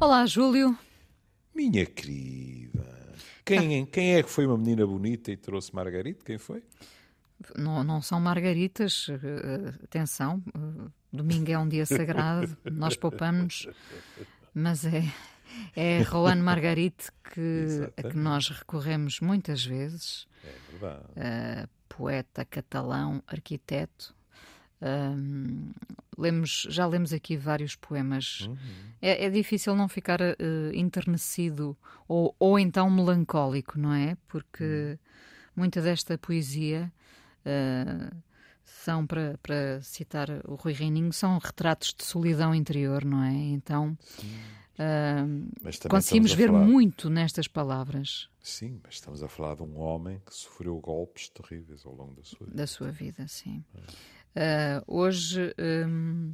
Olá, Júlio. Minha querida. Quem, quem é que foi uma menina bonita e trouxe Margarita? Quem foi? Não, não são margaritas, eh, atenção, eh, domingo é um dia sagrado, nós poupamos, mas é, é Roland Margarite que, a que nós recorremos muitas vezes. É verdade. Uh, poeta catalão, arquiteto. Um, lemos, já lemos aqui vários poemas. Uhum. É, é, difícil não ficar uh, enternecido ou, ou então melancólico, não é? Porque uhum. muita desta poesia uh, são, para, para citar o Rui Reininho, são retratos de solidão interior, não é? Então uh, conseguimos ver falar... muito nestas palavras. Sim, mas estamos a falar de um homem que sofreu golpes terríveis ao longo da sua vida. Da sua vida, sim. Uh, hoje um,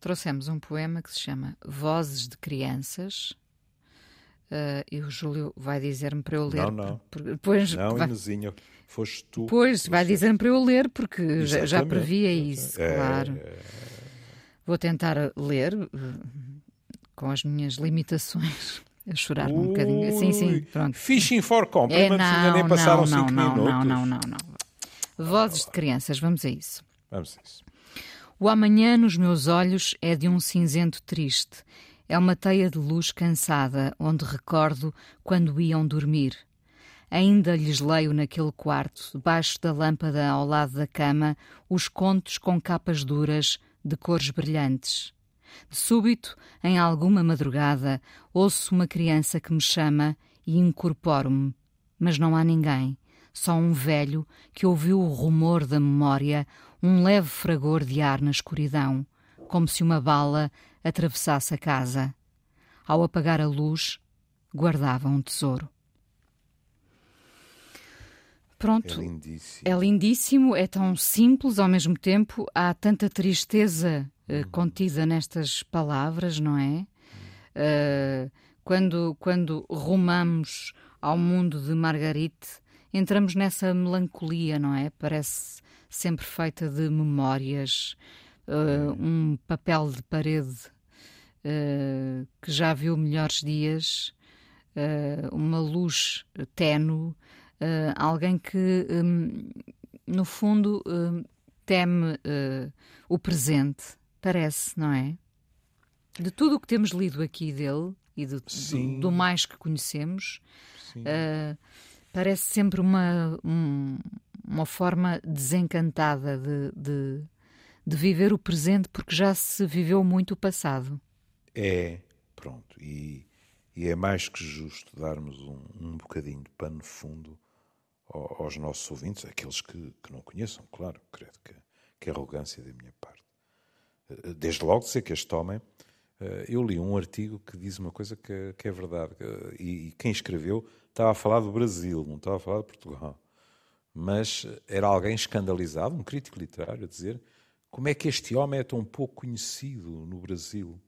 trouxemos um poema que se chama Vozes de Crianças. Uh, e o Júlio vai dizer-me para eu ler. Não, não. Depois não, vai... Inesinho, foste tu. Pois, vai dizer-me para eu ler, porque já, já previa isso, é, claro. É... Vou tentar ler uh, com as minhas limitações. A chorar um bocadinho. Sim, sim, pronto. Fishing for compliments, é, não, ainda nem passaram não, não, minutos. Não, não, não, não. Vozes de crianças, vamos a isso. Vamos a isso. O amanhã nos meus olhos é de um cinzento triste. É uma teia de luz cansada, onde recordo quando iam dormir. Ainda lhes leio naquele quarto, debaixo da lâmpada ao lado da cama, os contos com capas duras, de cores brilhantes. De súbito, em alguma madrugada, ouço uma criança que me chama e incorporo-me. Mas não há ninguém, só um velho que ouviu o rumor da memória, um leve fragor de ar na escuridão, como se uma bala atravessasse a casa. Ao apagar a luz, guardava um tesouro. Pronto. É lindíssimo. É lindíssimo, é tão simples ao mesmo tempo, há tanta tristeza uh, contida nestas palavras, não é? Uh, quando, quando rumamos ao mundo de Margarite, entramos nessa melancolia, não é? Parece sempre feita de memórias, uh, um papel de parede uh, que já viu melhores dias, uh, uma luz tenue, alguém que, um, no fundo, teme o presente, parece, não é? De tudo o que temos lido aqui dele e do, do, do mais que conhecemos, parece sempre uma, um, uma forma desencantada de, de, de, viver o presente porque já se viveu muito o passado. É, pronto. E, e é mais que justo darmos um, um bocadinho de pano fundo aos nossos ouvintes, aqueles que, que não conheçam, claro, credo que, que arrogância da minha parte. Eh, desde logo dizer que este homem, eh, eu li um artigo que diz uma coisa que, que é verdade, e, e quem escreveu estava a falar do Brasil, não estava a falar de Portugal mas era alguém escandalizado, um crítico literário, a dizer como é que este homem é tão pouco conhecido no Brasil,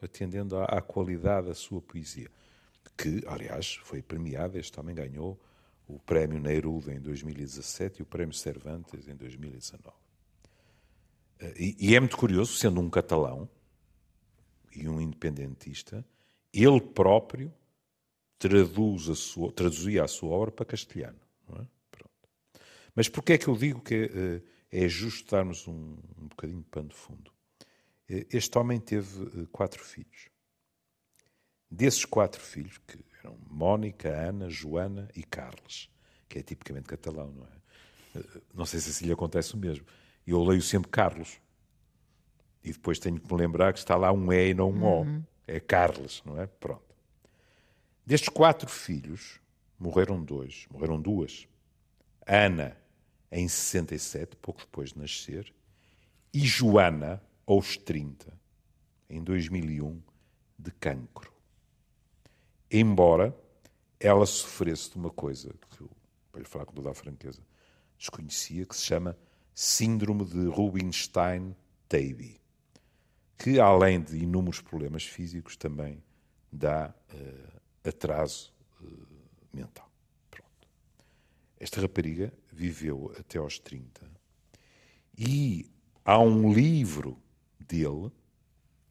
atendendo à, à qualidade da sua poesia. Que, aliás, foi premiado, este homem ganhou o Prémio Neruda em 2017 e o Prémio Cervantes em 2019. Eh, e, e é muito curioso, sendo um catalão e um independentista, ele próprio traduz a sua, traduzia a sua obra para castelhano. É? Mas porquê é que eu digo que uh, é justo darmos um, um bocadinho de pano de fundo? Uh, este homem teve uh, quatro filhos. Desses quatro filhos, que eram Mónica, Ana, Joana e Carlos, que é tipicamente catalão, não é? não sei se assim lhe acontece o mesmo. Eu leio sempre Carlos. E depois tenho que me lembrar que está lá um E e não um O. Uhum. É Carlos, não é? Pronto. Destes quatro filhos, morreram dois, morreram duas. Ana em 67, pouco depois de nascer, e Joana, aos 30, em 2001, de cancro. Embora ela sofresse de uma coisa que eu, para lhe falar com toda a franqueza, desconhecia, que se chama Síndrome de Rubinstein-Teiby, que além de inúmeros problemas físicos também dá uh, atraso uh, mental. Pronto. Esta rapariga viveu até aos 30. E há um livro dele,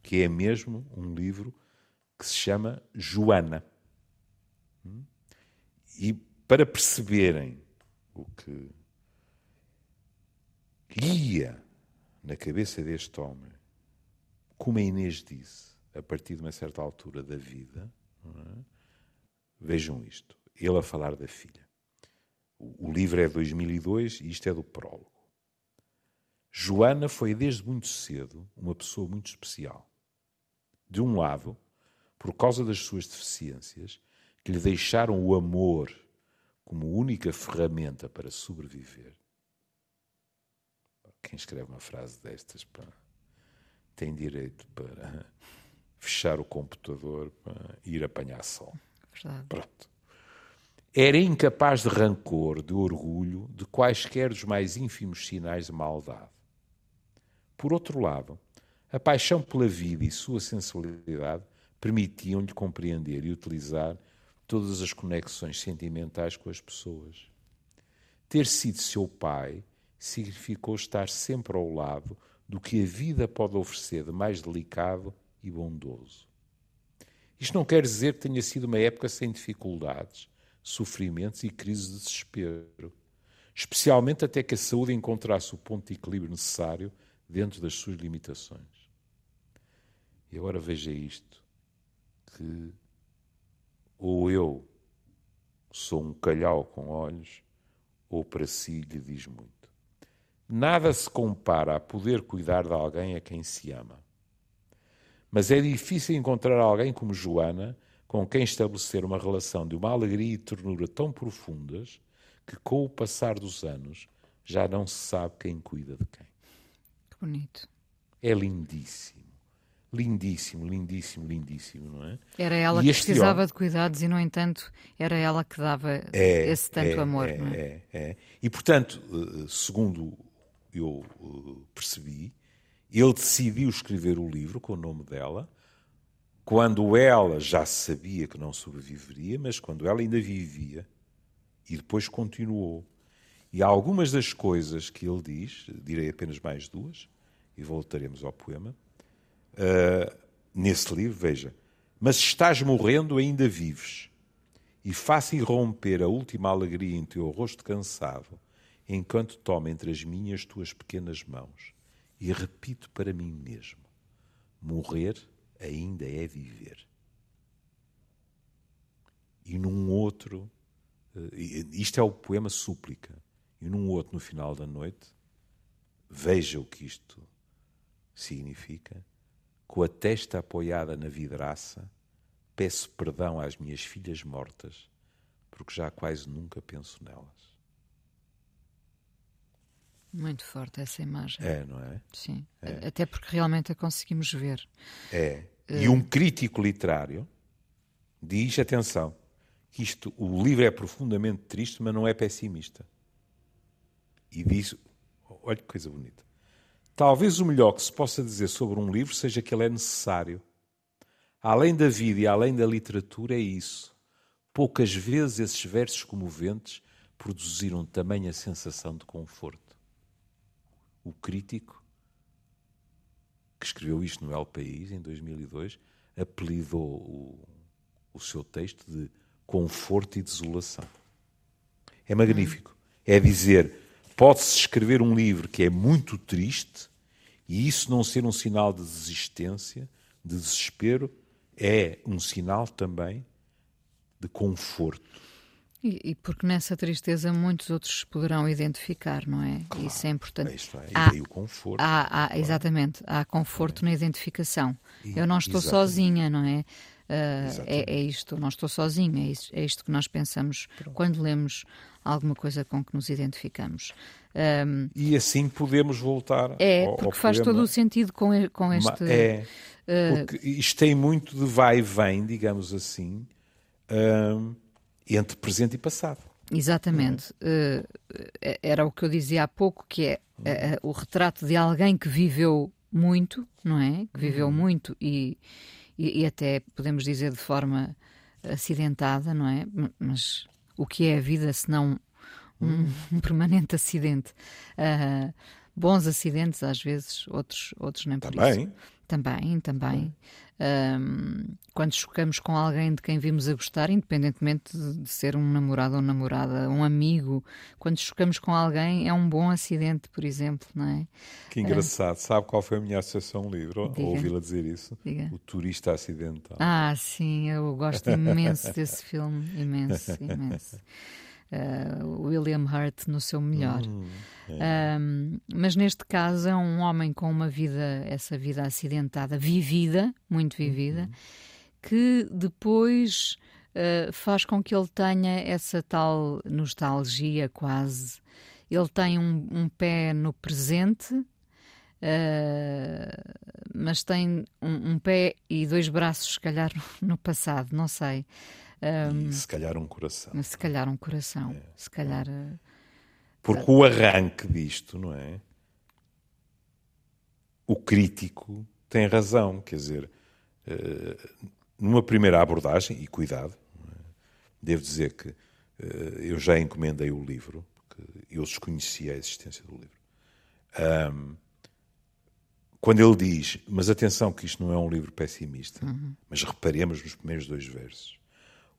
que é mesmo um livro que se chama Joana. E para perceberem o que ia na cabeça deste homem, como a Inês disse, a partir de uma certa altura da vida, é? vejam isto. Ele a falar da filha. O livro é de 2002 e isto é do prólogo. Joana foi desde muito cedo uma pessoa muito especial. De um lado, por causa das suas deficiências, que lhe deixaram o amor como única ferramenta para sobreviver. Quem escreve uma frase destas pá, tem direito para fechar o computador para ir apanhar sol. Verdade. Pronto. Era incapaz de rancor, de orgulho, de quaisquer dos mais ínfimos sinais de maldade. Por outro lado, a paixão pela vida e sua sensibilidade permitiam-lhe compreender e utilizar todas as conexões sentimentais com as pessoas. Ter sido seu pai significou estar sempre ao lado do que a vida pode oferecer de mais delicado e bondoso. Isto não quer dizer que tenha sido uma época sem dificuldades, sofrimentos e crises de desespero, especialmente até que a saúde encontrasse o ponto de equilíbrio necessário dentro das suas limitações. E agora veja isto, que ou eu sou um calhau com olhos, ou para si lhe diz muito. Nada se compara a poder cuidar de alguém a quem se ama. Mas é difícil encontrar alguém como Joana com quem estabelecer uma relação de uma alegria e ternura tão profundas que, com o passar dos anos, já não se sabe quem cuida de quem. Que bonito. É lindíssimo. Lindíssimo, lindíssimo, lindíssimo, não é? Era ela E que precisava homem- de cuidados e, no entanto, era ela que dava É, esse tanto é, amor, é, não é? é, é. E, portanto, eh, segundo eu eh, percebi, ele decidiu escrever o livro com o nome dela, quando ela já sabia que não sobreviveria, mas quando ela ainda vivia, e depois continuou. E algumas das coisas que ele diz, direi apenas mais duas, e voltaremos ao poema, eh, nesse livro, veja, mas estás morrendo, ainda vives e faça irromper a última alegria em teu rosto cansado, enquanto tomo entre as minhas tuas pequenas mãos e repito para mim mesmo: morrer ainda é viver. E num outro, eh, isto é o poema Súplica, e num outro, no final da noite, veja o que isto significa. Com a testa apoiada na vidraça, peço perdão às minhas filhas mortas, porque já quase nunca penso nelas. Muito forte essa imagem. É, não é? Sim. Até porque realmente a conseguimos ver. É. E um crítico literário diz, atenção, que isto, o livro é profundamente triste, mas não é pessimista. E diz, olha que coisa bonita. Talvez o melhor que se possa dizer sobre um livro seja que ele é necessário. Além da vida e além da literatura, é isso. Poucas vezes esses versos comoventes produziram tamanha sensação de conforto. O crítico que escreveu isto no El País, em 2002, apelidou o, o seu texto de Conforto e Desolação. É magnífico. É dizer, pode-se escrever um livro que é muito triste e isso não ser um sinal de desistência, de desespero, é um sinal também de conforto. E, e porque nessa tristeza muitos outros se poderão identificar, não é? Isso é importante. Isto é, e Há- o conforto. Há, há- exatamente, há conforto na identificação. E- Eu não estou exatamente. sozinha, não é? Exatamente. é, é isto, não estou sozinha, é isto, é isto que nós pensamos quando lemos alguma coisa com que nos identificamos. Ahm, E assim podemos voltar é, ao, ao porque faz poema. todo o sentido com, com este. É, porque isto tem muito de vai e vem, digamos assim, hum, entre presente e passado. Exatamente. Eh, eh, era o que eu dizia há pouco, que é eh, o retrato de alguém que viveu muito, não é? Que viveu muito e, e, e até podemos dizer de forma acidentada, não é? Mas o que é a vida se não um, um permanente acidente? Bons acidentes, às vezes, outros, outros nem por também. isso. Também, também. Um, quando chocamos com alguém de quem vimos a gostar, independentemente de, ser um namorado ou namorada, um amigo, quando chocamos com alguém é um bom acidente, por exemplo, não é? Que engraçado. Uh, Sabe qual foi a minha associação livro? Ouvi-la dizer isso? Diga. O Turista Acidental. Ah, sim, eu gosto imenso desse filme, imenso, imenso. Uh, William Hurt no seu melhor. Hum, é. um, mas neste caso é um homem com uma vida, essa vida acidentada, vivida, muito vivida, uhum. que depois uh, faz com que ele tenha essa tal nostalgia quase. Ele tem um, um pé no presente, uh, mas tem um, um, pé e dois braços, se calhar, no passado, não sei. Um, e se calhar um coração. Se calhar um coração. É. Se calhar. Eh, Porque o arranque disto, não é? O crítico tem razão, quer dizer, eh, numa primeira abordagem, e cuidado, é? devo dizer que eh, eu já encomendei o livro, porque eu desconhecia a existência do livro. Um, quando ele diz, mas atenção que isto não é um livro pessimista, uhum. mas reparemos nos primeiros dois versos.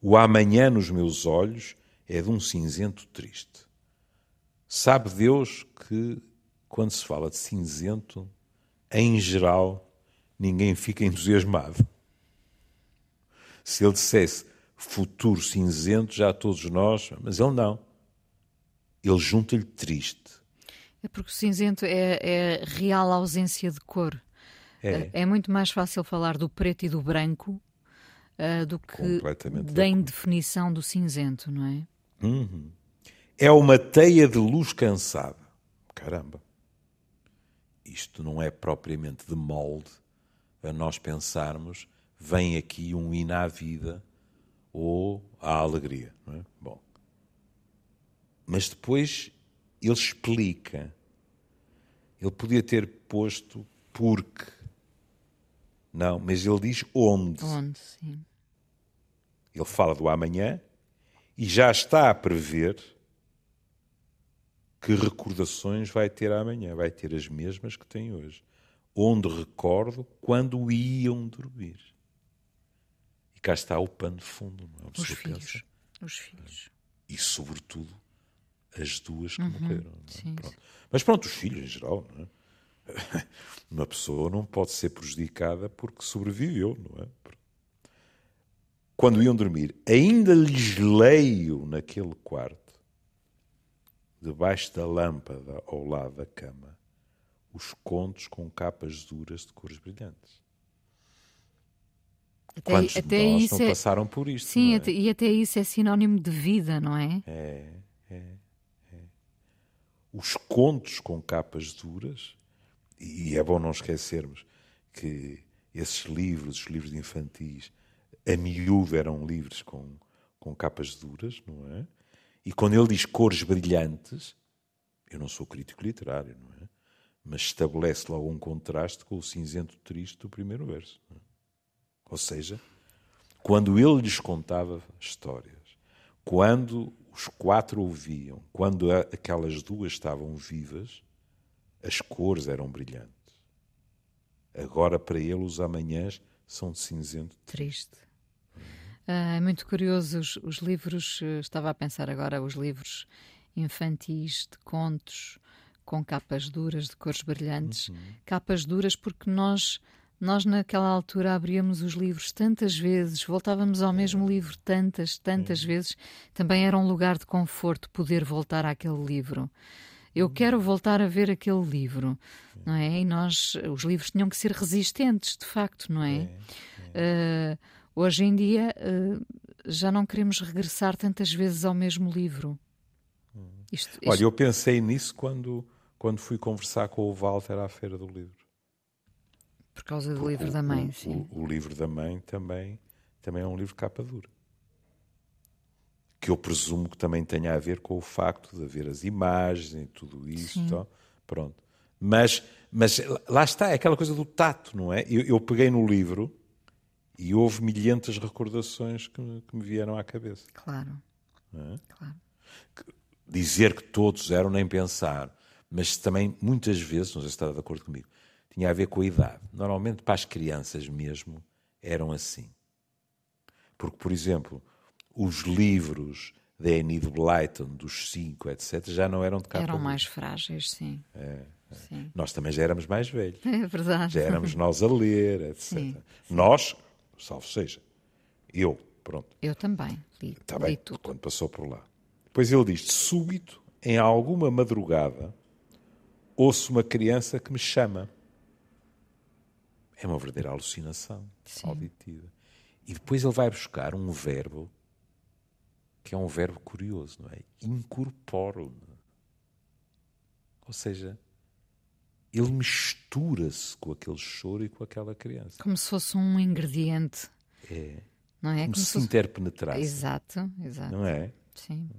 O amanhã nos meus olhos é de um cinzento triste. Sabe Deus que, quando se fala de cinzento, em geral, ninguém fica entusiasmado. Se ele dissesse futuro cinzento, já todos nós, mas ele não. Ele junta-lhe triste. É porque o cinzento é, é real ausência de cor. É. é muito mais fácil falar do preto e do branco uh, do que da indefinição do cinzento, não é? Uhum. É uma teia de luz cansada. Caramba. Isto não é propriamente de molde a nós pensarmos vem aqui um hino à vida ou à alegria. Não é? Bom. Mas depois ele explica. Ele podia ter posto porque não, mas ele diz onde. Onde, sim. Ele fala do amanhã e já está a prever que recordações vai ter amanhã. Vai ter as mesmas que tem hoje. Onde recordo quando iam dormir. E cá está o pano de fundo, não é? Os filhos. Pensa. Os filhos. E, sobretudo, as duas que uhum, morreram. É? Sim, pronto. Mas pronto, os filhos em geral, não é? Uma pessoa não pode ser prejudicada porque sobreviveu, não é? Quando iam dormir, ainda lhes leio naquele quarto, debaixo da lâmpada ao lado da cama, os contos com capas duras de cores brilhantes. Até, Quantos até de nós não é... passaram por isto? Sim, é? até, e até isso é sinónimo de vida, não é? É, é, é. Os contos com capas duras e é bom não esquecermos que esses livros, os livros infantis, a miúdo eram livros com, com capas duras, não é? E quando ele diz cores brilhantes, eu não sou crítico literário, não é? Mas estabelece logo um contraste com o cinzento triste do primeiro verso. É? Ou seja, quando ele lhes contava histórias, quando os quatro ouviam, quando aquelas duas estavam vivas, as cores eram brilhantes. Agora, para ele, os amanhãs são de cinzento triste. É muito curioso os, os, livros, eh, estava a pensar agora, os livros infantis de contos com capas duras, de cores brilhantes. Uhum. Capas duras porque nós, nós naquela altura abríamos os livros tantas vezes, voltávamos ao mesmo é. livro tantas, tantas é. vezes. Também era um lugar de conforto poder voltar àquele livro eu quero voltar a ver aquele livro, não é? E nós, os livros tinham que ser resistentes, de facto, não é? Uh, hoje em dia uh, já não queremos regressar tantas vezes ao mesmo livro. Hum. Isto, isto... Olha, eu pensei nisso quando, quando fui conversar com o Walter à Feira do Livro. Por causa do Porque livro o, da mãe, o, sim. O, o, livro da mãe também, também é um livro capa dura que eu presumo que também tenha a ver com o facto de haver as imagens e tudo isso. Então, pronto. Mas, mas lá está, é aquela coisa do tato, não é? Eu, eu peguei no livro e houve milhentas recordações que me, que me vieram à cabeça. Claro. É? claro. Dizer que todos eram nem pensar, Mas também, muitas vezes, não sei se está de acordo comigo, tinha a ver com a idade. Normalmente, para as crianças mesmo, eram assim. Porque, por exemplo, os livros da Enid Blyton, dos cinco, etc., já não eram de capa Eram mais frágeis, sim. É, é. sim. Nós também já éramos mais velhos. É verdade. Já éramos nós a ler, etc. Sim. Nós, salvo seja, eu, pronto. Eu também li, Está li bem, tudo. quando passou por lá. Depois ele diz, súbito, em alguma madrugada, ouço uma criança que me chama. É uma verdadeira alucinação Sim. auditiva. E depois ele vai buscar um verbo que é um verbo curioso, não é? Incorporo-me. Ou seja, ele mistura-se com aquele choro e com aquela criança. Como se fosse um ingrediente. É. Não é? Como, se, se fosse... interpenetrasse. Exato, exato. Não é? Sim.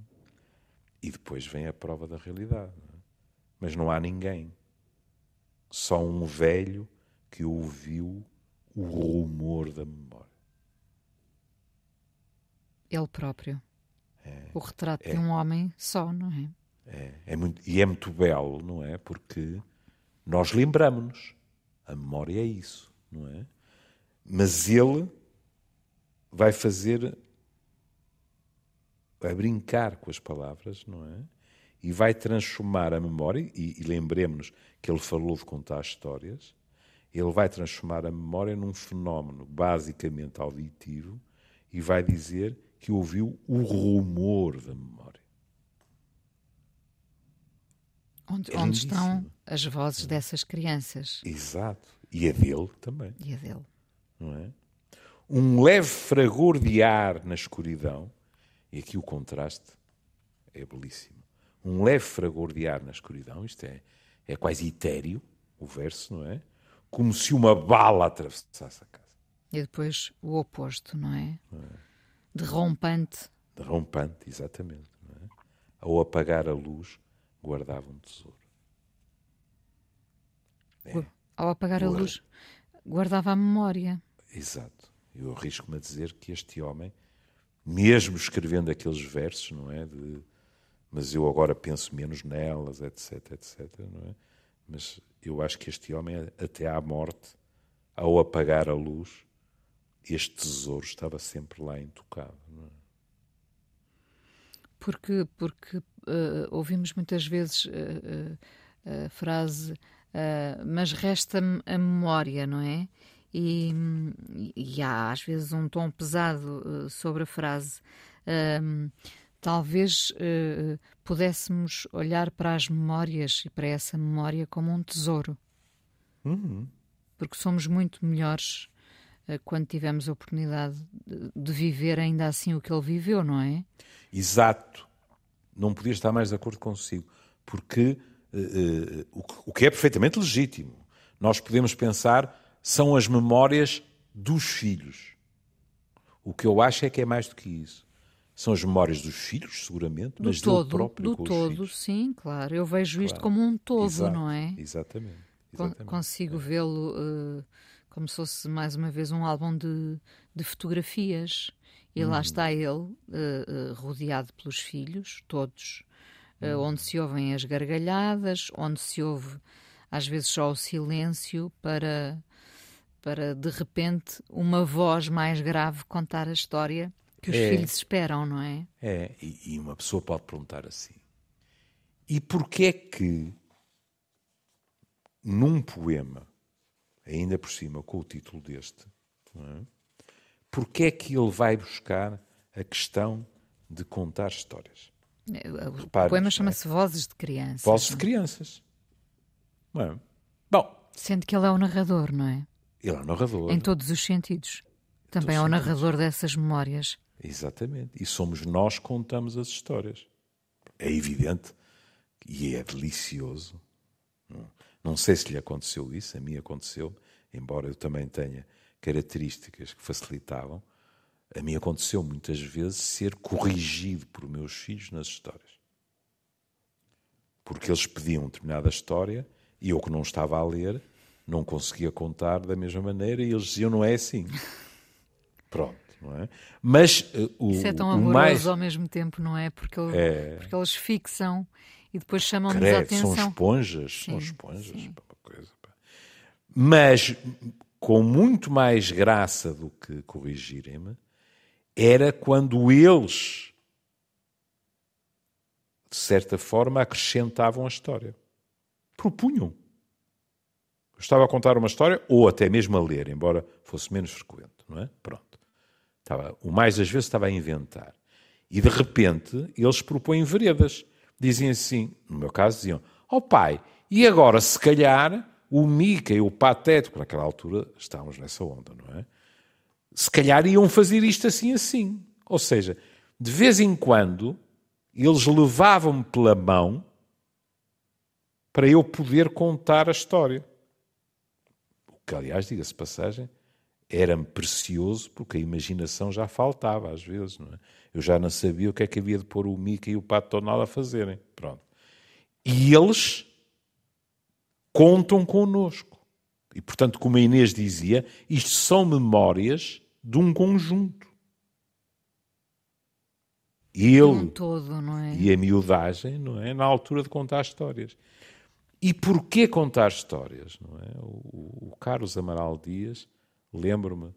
E depois vem a prova da realidade. Não é? Mas não há ninguém. Só um velho que ouviu o rumor da memória. Ele próprio. É, o retrato é, de um homem só, não é? É, é muito, e é muito belo, não é? Porque nós lembramos-nos. A memória é isso, não é? Mas ele vai fazer, vai brincar com as palavras, não é? E vai transformar a memória, e, e lembremos-nos que ele falou de contar histórias, ele vai transformar a memória num fenómeno basicamente auditivo e vai dizer que ouviu o rumor da memória. Onde, onde estão as vozes é. dessas crianças? Exato. E a dele também. E a dele. Não é? Um leve fragor de ar na escuridão, e aqui o contraste é belíssimo. Um leve fragor de ar na escuridão, isto é, é quase etéreo, o verso, não é? Como se uma bala atravessasse a casa. E depois o oposto, não é? Não é? Derrompante. Derrompante, exatamente. É? Ao apagar a luz, guardava um tesouro. É. Ao apagar a luz, guardava a memória. Exato. Eu arrisco-me a dizer que este homem, mesmo escrevendo aqueles versos, não é? De, mas eu agora penso menos nelas, etc, etc, não é? Mas eu acho que este homem, até à morte, ao apagar a luz, este tesouro estava sempre lá intocado. Não é? Porque, porque uh, ouvimos muitas vezes uh, uh, a frase, mas resta-me a memória, não é? E, e, há às vezes um tom pesado sobre a frase. talvez pudéssemos olhar para as memórias e para essa memória como um tesouro. Uhum. Porque somos muito melhores quando tivemos a oportunidade de viver ainda assim o que ele viveu, não é? Exato. Não podia estar mais de acordo consigo. Porque uh, uh, o que é perfeitamente legítimo. Nós podemos pensar são as memórias dos filhos. O que eu acho é que é mais do que isso. São as memórias dos filhos, seguramente, do mas todo, do próprio do todo, sim, claro. Eu vejo isto como um todo, Exato, não é? Exatamente. exatamente. Consigo é. vê-lo uh, como se fosse mais uma vez um álbum de, de fotografias. E lá está ele, uh, uh, rodeado pelos filhos, todos, uh, onde se ouvem as gargalhadas, onde se ouve às vezes só o silêncio para, para de repente uma voz mais grave contar a história que os É. filhos esperam, não é? É, e, e uma pessoa pode perguntar assim: e porquê é que num poema, ainda por cima com o título deste, não é? porquê é que ele vai buscar a questão de contar histórias? O Repare, poema é? chama-se Vozes de Crianças. Vozes de é? crianças. Não é? Bom, Sendo que ele é o narrador, não é? ele é o narrador. Em todos os sentidos. Também é o narrador dessas memórias. Exatamente. E somos nós que contamos as histórias. É evidente e é delicioso. Não, não sei se lhe aconteceu isso, a mim aconteceu, embora eu também tenha características que facilitavam. A mim aconteceu muitas vezes ser corrigido por meus filhos nas histórias. Porque eles pediam determinada história e eu que não estava a ler não conseguia contar da mesma maneira e eles diziam não é assim. Pronto, não é? Mas uh, o, Isso é tão amoroso mais ao mesmo tempo, não é? Porque, ele- É. porque eles fixam E depois chamam-nos a atenção. São esponjas, sim, são esponjas. Sim. Coisa, Mas com muito mais graça do que corrigirem-me, era quando eles, de certa forma, acrescentavam a história. Propunham. Eu estava a contar uma história, ou até mesmo a ler, embora fosse menos frequente, não é? Pronto. Estava, o mais das vezes estava a inventar. E de repente eles propõem veredas. Dizem assim, no meu caso, diziam: Ó oh, pai, e agora se calhar o Mica e o Patético, naquela altura estávamos nessa onda, não é? Se calhar iam fazer isto assim assim. Ou seja, de vez em quando eles levavam-me pela mão para eu poder contar a história. O que, aliás, diga-se passagem, era-me precioso porque a imaginação já faltava às vezes, não é? Eu já não sabia o que é que havia de pôr o Mica e o Pato Tonal a fazerem. Pronto. E eles contam connosco. E, portanto, como a Inês dizia, isto são memórias de um conjunto. Ele um todo, não é? e a miudagem, não é? Na altura de contar histórias. E porquê contar histórias, não é? O, o Carlos Amaral Dias, lembro-me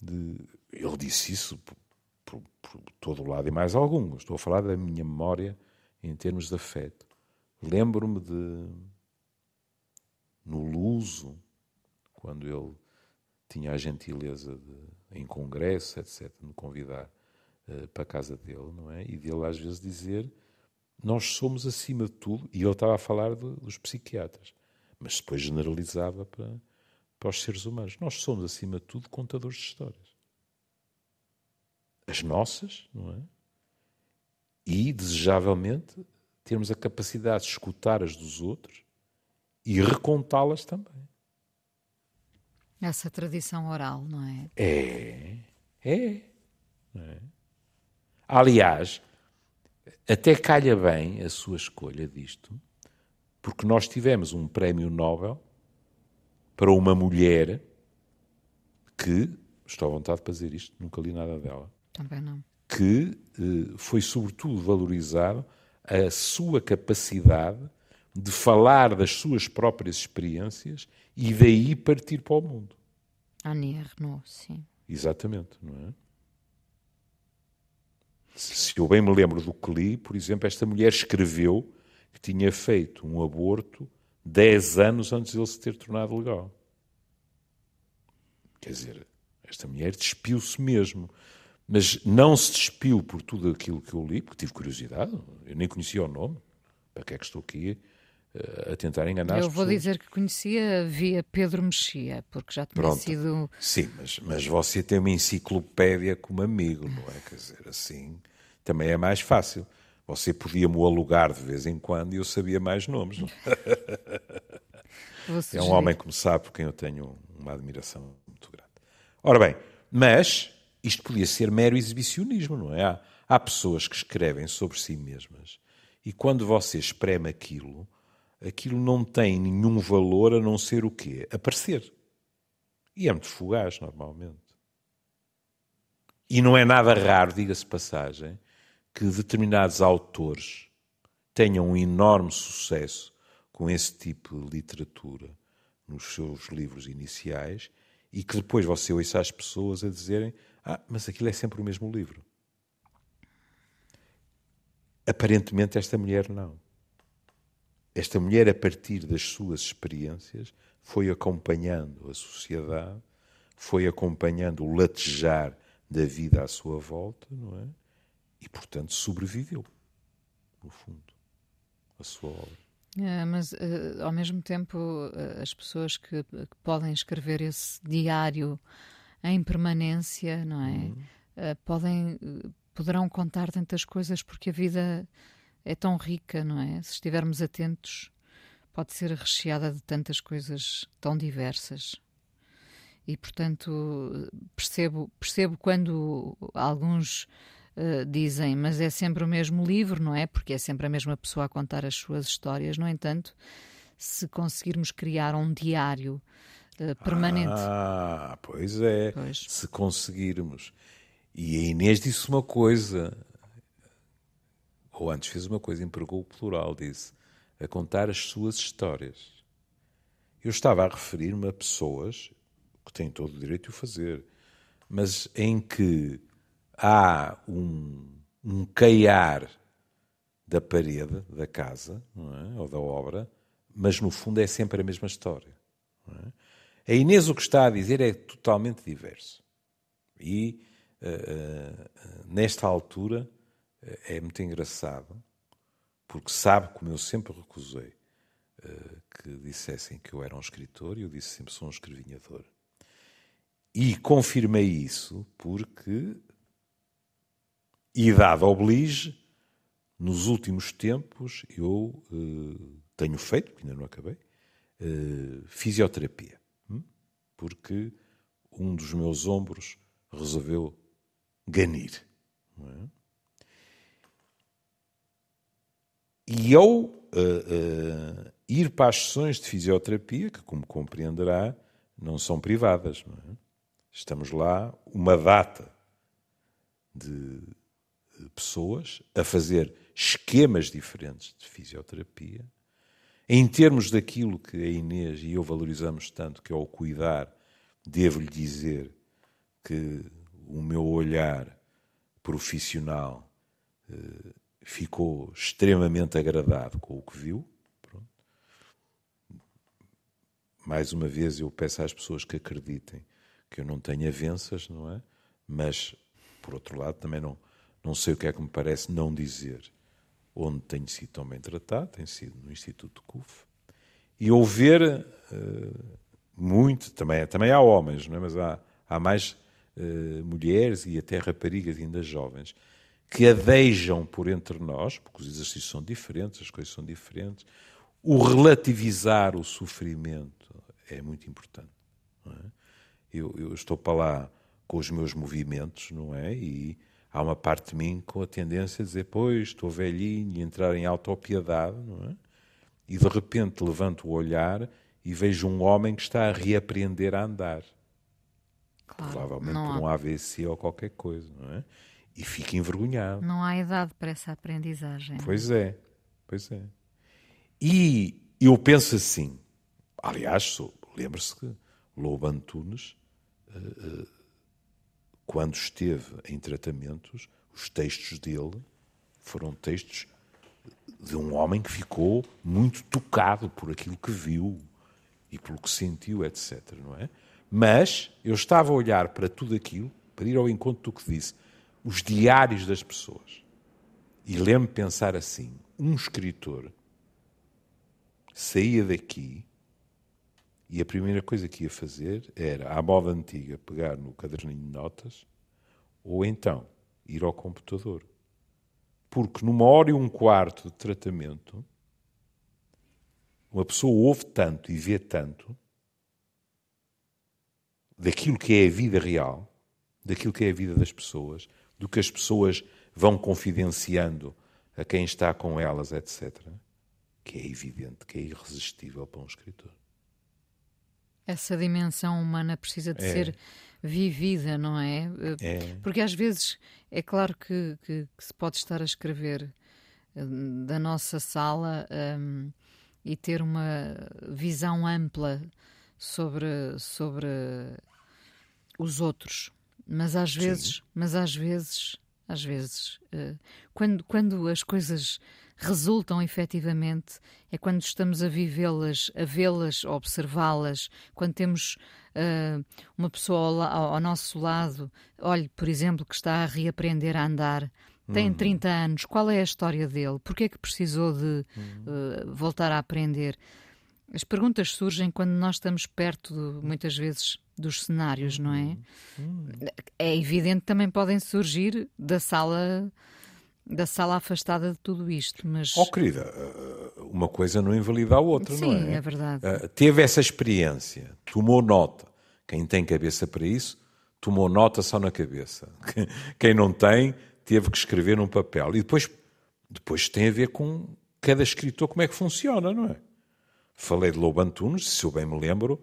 de... Ele disse isso por, por, todo o lado e mais algum. Estou a falar da minha memória em termos de afeto. Lembro-me de no Luso, quando ele tinha a gentileza de, em congresso, etc., de me convidar uh, para a casa dele, não é? E dele às vezes dizer: Nós somos acima de tudo, e ele estava a falar de, dos psiquiatras, mas depois generalizava para, para os seres humanos: Nós somos acima de tudo contadores de histórias. As nossas, não é? E, desejavelmente, termos a capacidade de escutar as dos outros e recontá-las também. Essa tradição oral, não é? É, é. é. Aliás, até calha bem a sua escolha disto, porque nós tivemos um prémio Nobel para uma mulher que, estou à vontade para dizer isto, nunca li nada dela. Também não. Que eh, foi sobretudo valorizado a sua capacidade de falar das suas próprias experiências e daí partir para o mundo. Annie Ernaux, sim. Exatamente, não é? Se eu bem me lembro do que li, por exemplo, esta mulher escreveu que tinha feito um aborto 10 anos antes de ele se ter tornado legal. Quer dizer, esta mulher despiu-se mesmo. Mas não se despiu por tudo aquilo que eu li, porque tive curiosidade, eu nem conhecia o nome. Para que é que estou aqui eh, a tentar enganar Eu vou pessoas. dizer que conhecia via Pedro Mexia, porque já tinha Pronto. sido. Sim, mas, mas você tem uma enciclopédia como amigo, não é? Quer dizer, assim também é mais fácil. Você podia-me alugar de vez em quando e eu sabia mais nomes. é um homem me sabe, por quem eu tenho uma admiração muito grande. Ora bem, mas isto podia ser mero exibicionismo, não é? Há, há pessoas que escrevem sobre si mesmas e quando você espreme aquilo, aquilo não tem nenhum valor a não ser o quê? Aparecer. E é muito fugaz, normalmente. E não é nada raro, diga-se passagem, que determinados autores tenham um enorme sucesso com esse tipo de literatura nos seus livros iniciais e que depois você ouça as pessoas a dizerem ah, mas aquilo é sempre o mesmo livro. Aparentemente esta mulher não. Esta mulher, a partir das suas experiências, foi acompanhando a sociedade, foi acompanhando o latejar da vida à sua volta, não é? E, portanto, sobreviveu, no fundo, a sua obra. É, mas, uh, ao mesmo tempo, uh, as pessoas que, que, podem escrever esse diário em permanência, não é? Uhum. Uh, podem, poderão contar tantas coisas porque a vida é tão rica, não é? Se estivermos atentos, pode ser recheada de tantas coisas tão diversas. E, portanto, percebo, percebo quando alguns uh, dizem, mas é sempre o mesmo livro, não é? Porque é sempre a mesma pessoa a contar as suas histórias. No entanto, se conseguirmos criar um diário permanente. Ah, pois é. Pois. Se conseguirmos. E a Inês disse uma coisa ou antes fez uma coisa, empregou o plural, disse, a contar as suas histórias. Eu estava a referir-me a pessoas que têm todo o direito de o fazer, mas em que há um, um caiar da parede da casa é? ou da obra, mas no fundo é sempre a mesma história. É? A Inês o que está a dizer é totalmente diverso. E uh, uh, nesta altura uh, é muito engraçado, porque sabe como eu sempre recusei que dissessem que eu era um escritor, e eu disse sempre sou um escrevinhador. E confirmei isso porque, idade oblige, nos últimos tempos eu tenho feito, porque ainda não acabei, fisioterapia. Porque um dos meus ombros resolveu ganir. É? E ao uh, uh, ir para as sessões de fisioterapia, que, como compreenderá, não são privadas, não é? estamos lá uma data de pessoas a fazer esquemas diferentes de fisioterapia, em termos daquilo que a Inês e eu valorizamos tanto, que é o cuidar, devo-lhe dizer que o meu olhar profissional eh, ficou extremamente agradado com o que viu. Pronto. Mais uma vez, eu peço às pessoas que acreditem que eu não tenho avanças, não é? Mas, por outro lado, também não, não sei o que é que me parece não dizer. Onde tenho sido tão bem tratado, tem sido no Instituto CUF. E ouvir uh, muito, também, também há homens, não é? mas há, há mais uh, mulheres e até raparigas ainda jovens que adejam por entre nós, porque os exercícios são diferentes, as coisas são diferentes. O relativizar o sofrimento é muito importante. É? Eu, eu, estou para lá com os meus movimentos, não é? E há uma parte de mim com a tendência a dizer, pois, estou velhinho, e entrar em autopiedade, não é? E de repente levanto o olhar e vejo um homem que está a reaprender a andar. Claro, Provavelmente por um AVC ou qualquer coisa, não é? E fica envergonhado. Não há idade para essa aprendizagem. Pois é, pois é. E eu penso assim, aliás, lembre-se que Lobo Antunes, uh, uh, quando esteve em tratamentos, os textos dele foram textos de um homem que ficou muito tocado por aquilo que viu, e pelo que sentiu, etc. Não é? Mas eu estava a olhar para tudo aquilo, para ir ao encontro do que disse, os diários das pessoas. E lembro-me pensar assim: um escritor saía daqui e a primeira coisa que ia fazer era, à moda antiga, pegar no caderninho de notas ou então ir ao computador. Porque numa hora e um quarto de tratamento, uma pessoa ouve tanto e vê tanto daquilo que é a vida real, daquilo que é a vida das pessoas, do que as pessoas vão confidenciando a quem está com elas, etc., que é evidente, que é irresistível para um escritor. Essa dimensão humana precisa de é. ser vivida, não é? é? Porque às vezes é claro que, que, que se pode estar a escrever eh, da nossa sala um, e ter uma visão ampla sobre, sobre os outros. Mas às vezes, Sim. mas às vezes, às vezes, uh, quando, quando as coisas resultam efetivamente é quando estamos a vivê-las, a vê-las, a observá-las, quando temos uh, uma pessoa ao, ao, nosso lado, olhe, por exemplo, que está a reaprender a andar, tem uhum. 30 anos, qual é a história dele? Porquê é que precisou de uh, voltar a aprender? As perguntas surgem quando nós estamos perto, de, muitas vezes, dos cenários, não é? Uhum. É evidente que também podem surgir da sala da sala afastada de tudo isto, mas... Oh, querida, eh, uma coisa não invalida a outra, Sim, não é? Sim, é verdade. Uh, teve essa experiência, tomou nota. Quem tem cabeça para isso, tomou nota só na cabeça. Quem não tem, teve que escrever num papel. E depois, depois tem a ver com cada escritor, como é que funciona, não é? Falei de Lobo Antunes, se eu bem me lembro,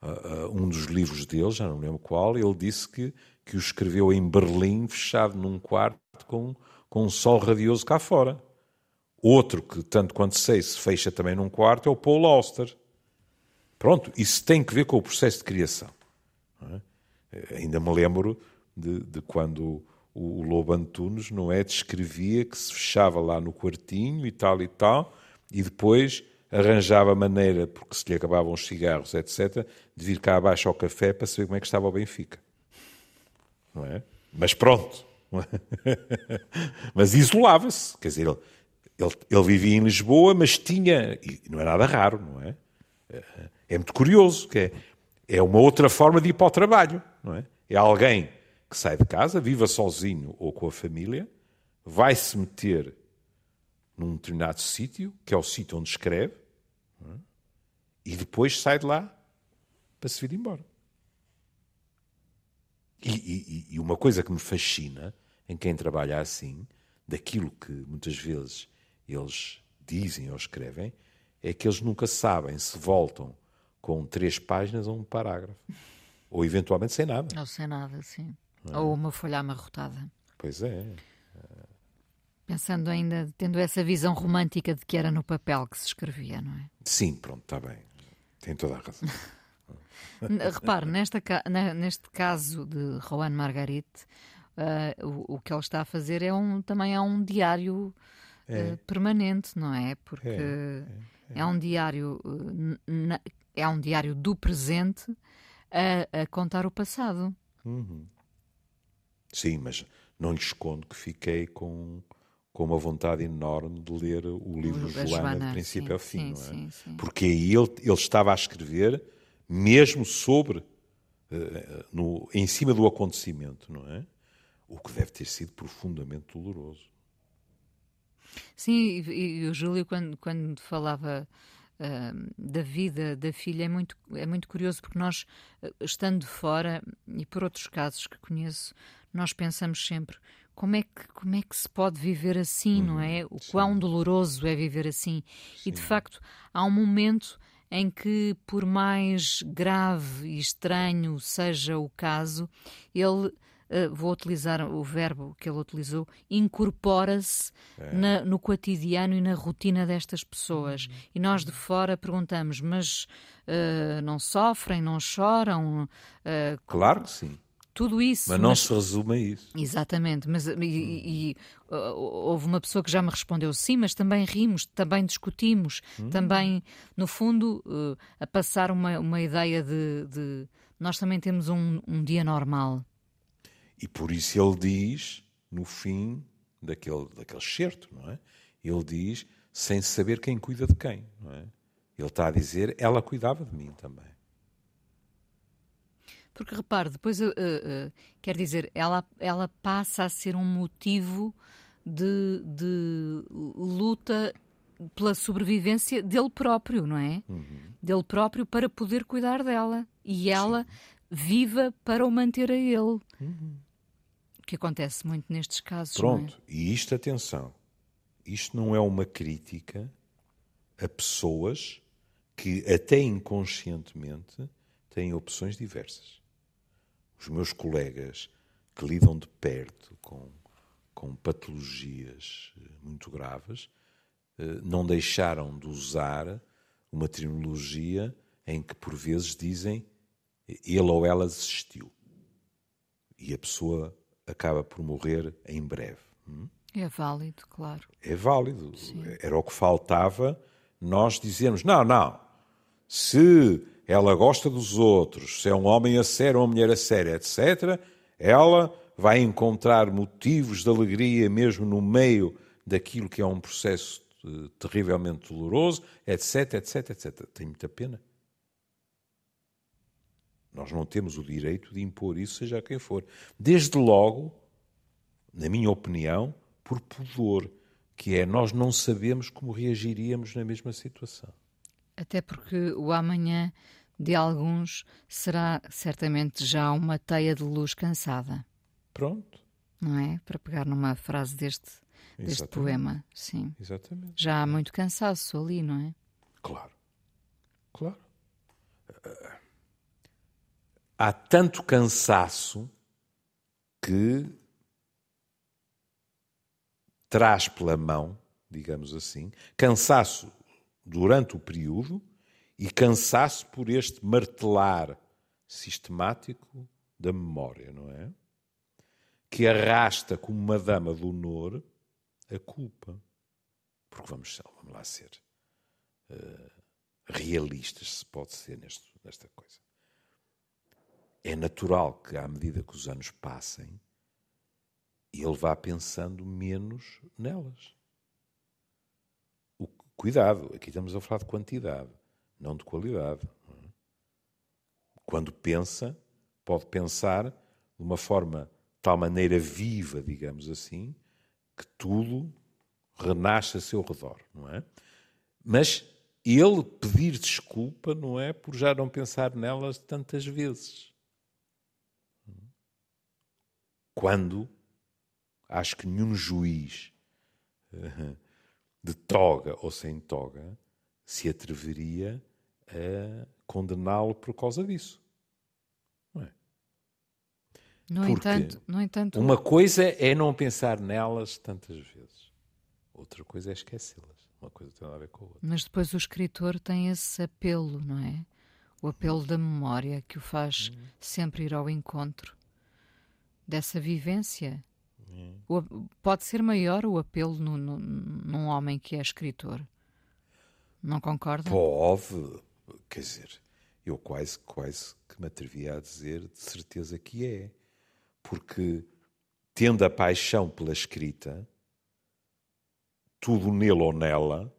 uh, um dos livros dele, já não lembro qual, ele disse que, que o escreveu em Berlim, fechado num quarto com com um sol radioso cá fora. Outro que, tanto quanto sei, se fecha também num quarto é o Paul Auster. Pronto, isso tem que ver com o processo de criação. É? Ainda me lembro de, de quando o, o Lobo Antunes, não é? Descrevia que se fechava lá no quartinho e tal e tal, e depois arranjava maneira, porque se lhe acabavam os cigarros, etc., de vir cá abaixo ao café para saber como é que estava o Benfica. Não é? Mas pronto. mas isolava-se. Quer dizer, ele, ele, ele, vivia em Lisboa, mas tinha. E não é nada raro, não é? É, é muito curioso, que é, é uma outra forma de ir para o trabalho, não é? É alguém que sai de casa, viva sozinho ou com a família, vai se meter num determinado sítio, que é o sítio onde escreve, é? e depois sai de lá para se vir embora. E, e, e, uma coisa que me fascina em quem trabalha assim, daquilo que muitas vezes eles dizem ou escrevem, é que eles nunca sabem se voltam com três páginas ou um parágrafo. Ou eventualmente sem nada. Ou sem nada, sim. É? Ou uma folha amarrotada. Pois é. Pensando ainda, tendo essa visão romântica de que era no papel que se escrevia, não é? Sim, pronto, está bem. Tem toda a razão. Repare, nesta, neste caso de Juan Margarite, uh, o, o, que ele está a fazer é um, também é um diário é. Uh, permanente, não é? Porque é, é, é um diário uh, é um diário do presente a, a contar o passado. Uhum. Sim, mas não lhe escondo que fiquei com, com uma vontade enorme de ler o livro Joana, Joana, de princípio sim, ao fim, sim, não é? Sim, Porque aí ele, ele estava a escrever mesmo sobre, uh, no, em cima do acontecimento, não é? O que deve ter sido profundamente doloroso. Sim, e, e o Júlio, quando, quando falava uh, da vida da filha, é muito, é muito curioso, porque nós, estando fora, e por outros casos que conheço, nós pensamos sempre como é que, como é que se pode viver assim, uhum, não é? O sim. quão doloroso é viver assim. Sim. E de facto, há um momento em que, por mais grave e estranho seja o caso, ele. Uh, vou utilizar o verbo que ele utilizou, incorpora-se é. no cotidiano e na rotina destas pessoas. Uhum. E nós de fora perguntamos, mas uh, não sofrem, não choram? Uh, claro que sim tudo isso. Mas não mas... se resume a isso. Exatamente, mas e, e, uh, houve uma pessoa que já me respondeu sim, mas também rimos, também discutimos, hum. também, no fundo, uh, a passar uma, uma ideia de, de nós também temos um, um, dia normal. E por isso ele diz, no fim daquele, daquele certo, não é? Ele diz, sem saber quem cuida de quem, não é? Ele está a dizer, ela cuidava de mim também. Porque repare, depois, uh, uh, quer dizer, ela, ela passa a ser um motivo de, de luta pela sobrevivência dele próprio, não é? Uhum. Dele próprio para poder cuidar dela. E ela Sim. viva para o manter a ele. Uhum. Que acontece muito nestes casos. Pronto, é? e isto, atenção, isto não é uma crítica a pessoas que, até inconscientemente, têm opções diversas os meus colegas que lidam de perto com, com patologias eh, muito graves eh, não deixaram de usar uma terminologia em que por vezes dizem ele ou ela desistiu e a pessoa acaba por morrer em breve. Hum? É válido, claro. É válido. Sim. Era o que faltava nós dizermos: não, não, se ela gosta dos outros, se é um homem a sério ou uma mulher a séria, etc., ela vai encontrar motivos de alegria mesmo no meio daquilo que é um processo eh, terrivelmente doloroso, etc, etc, etc. Tenho muita pena. Nós não temos o direito de impor isso, seja quem for. Desde logo, na minha opinião, por pudor, que é nós não sabemos como reagiríamos na mesma situação. Até porque o amanhã de alguns será certamente já uma teia de luz cansada. Pronto. Não é? Para pegar numa frase deste, deste poema. Sim. Exatamente. Já há muito cansaço ali, não é? Claro. Claro. Há tanto cansaço que traz pela mão digamos assim, cansaço durante o período e cansaço por este martelar sistemático da memória, não é? Que arrasta como uma dama do honor a culpa. Porque vamos, vamos lá ser uh, realistas, se pode ser neste, nesta coisa. É natural que, à medida que os anos passem, ele vá pensando menos nelas. O, cuidado, aqui estamos a falar de quantidade, não de qualidade. É? Quando pensa, pode pensar de uma forma de tal maneira viva, digamos assim, que tudo renasce a seu redor, não é? Mas ele pedir desculpa não é por já não pensar nelas tantas vezes. Quando acho que nenhum juiz de toga ou sem toga se atreveria a condená-lo por causa disso. Não é? No entanto, no entanto, uma coisa é não pensar nelas tantas vezes, outra coisa é esquecê-las. Uma coisa tem a ver com a outra. Mas depois o escritor tem esse apelo, não é? O apelo da memória que o faz hum. sempre ir ao encontro dessa vivência. Hum. O, pode ser maior o apelo no, no, num homem que é escritor. Não concorda? Pode, quer dizer, eu quase, quase que me atrevia a dizer de certeza que é. Porque, tendo a paixão pela escrita, tudo nele ou nela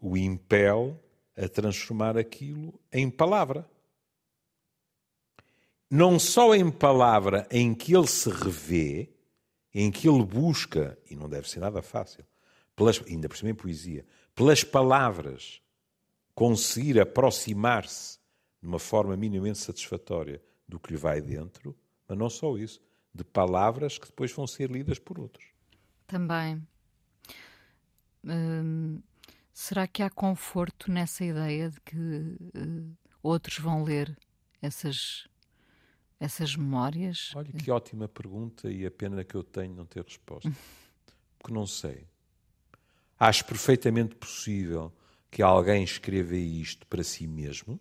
o impele a transformar aquilo em palavra. Não só em palavra em que ele se revê, em que ele busca, e não deve ser nada fácil, pelas, ainda por cima em poesia, pelas palavras, conseguir aproximar-se de uma forma minimamente satisfatória do que lhe vai dentro, mas não só isso, de palavras que depois vão ser lidas por outros. Também. Hum, será que há conforto nessa ideia de que uh, outros vão ler essas, essas memórias? Olha que ótima pergunta e a pena que eu tenho não ter resposta. Porque não sei. Acho perfeitamente possível que alguém escreva isto para si mesmo.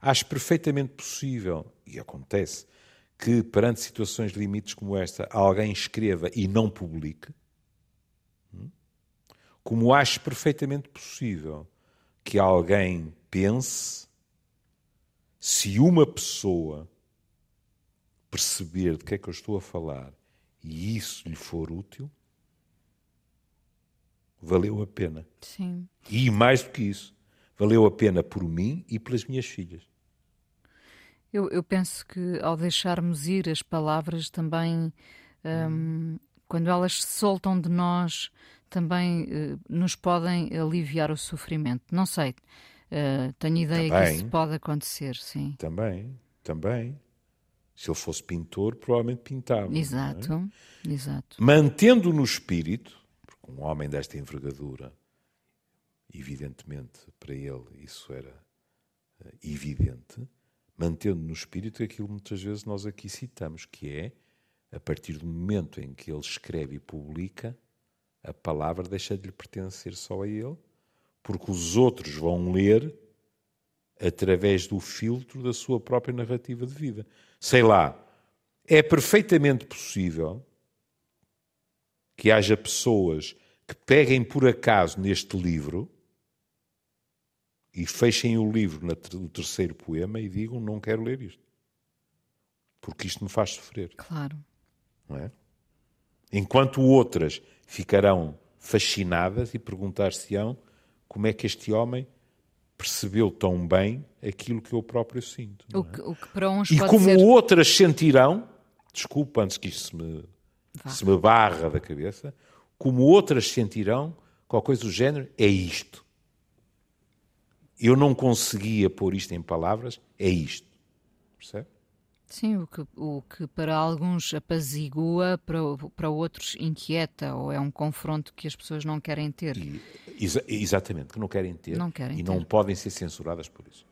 Acho perfeitamente possível, e acontece, que perante situações limites como esta, alguém escreva e não publique como acho perfeitamente possível que alguém pense se uma pessoa perceber de que é que eu estou a falar e isso lhe for útil, valeu a pena. Sim. E mais do que isso, valeu a pena por mim e pelas minhas filhas. Eu, eu penso que ao deixarmos ir as palavras também, hum, quando elas se soltam de nós, também uh, nos podem aliviar o sofrimento. Não sei, uh, tenho ideia também, que isso pode acontecer, sim. Também, também. Se ele fosse pintor, provavelmente pintava. É? Exato, é? exato. Mantendo no espírito, porque um homem desta envergadura, evidentemente para ele isso era uh, evidente, mantendo no espírito aquilo que muitas vezes nós aqui citamos, que é a partir do momento em que ele escreve e publica, a palavra deixa de lhe pertencer só a ele, porque os outros vão ler através do filtro da sua própria narrativa de vida. Sei lá, é perfeitamente possível que haja pessoas que peguem por acaso neste livro e fechem o livro no terceiro poema e digam: Não quero ler isto. Porque isto me faz sofrer. Claro. Não é? Enquanto outras ficarão fascinadas e perguntar-se-ão como é que este homem percebeu tão bem aquilo que eu próprio sinto. O que, é? o que, para uns e como outras sentirão, desculpa antes que isto se me, se me barra da cabeça, como outras sentirão, qualquer coisa do género, é isto. Eu não conseguia pôr isto em palavras, é isto. Percebe? Sim, o que, o que para alguns apazigua, para, para outros inquieta, ou é um confronto que as pessoas não querem ter. E, exa exatamente, que não querem ter não querem e ter. não podem ser censuradas por isso.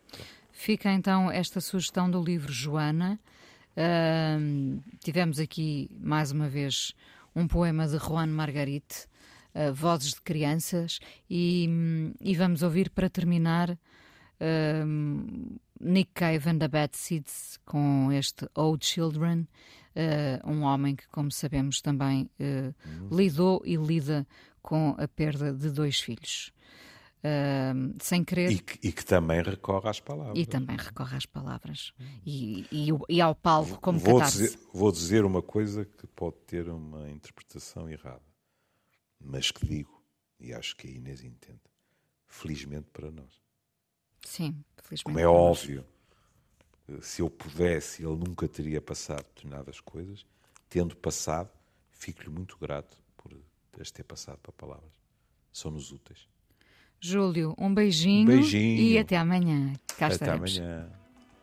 Fica então esta sugestão do livro Joana. Uh, tivemos aqui, mais uma vez, um poema de Juan Margarite. uh, vozes de crianças e, e, vamos ouvir para terminar uh, Nick Cave and the Bad Seeds com este Old Children, uh, um homem que, como sabemos, também lidou e lida com a perda de dois filhos. Uh, sem querer. E que, e que, também recorre às palavras. E também recorre às palavras. E, e, e ao palco como vou dizer, vou dizer uma coisa que pode ter uma interpretação errada, mas que digo, e acho que a Inês entende, felizmente para nós. Sim, felizmente. Como é óbvio, se eu pudesse, ele nunca teria passado determinadas coisas. Tendo passado, fico-lhe muito grato por as ter passado para palavras. São-nos úteis. Júlio, um beijinho, um beijinho, e até amanhã. Cá até estaremos. amanhã.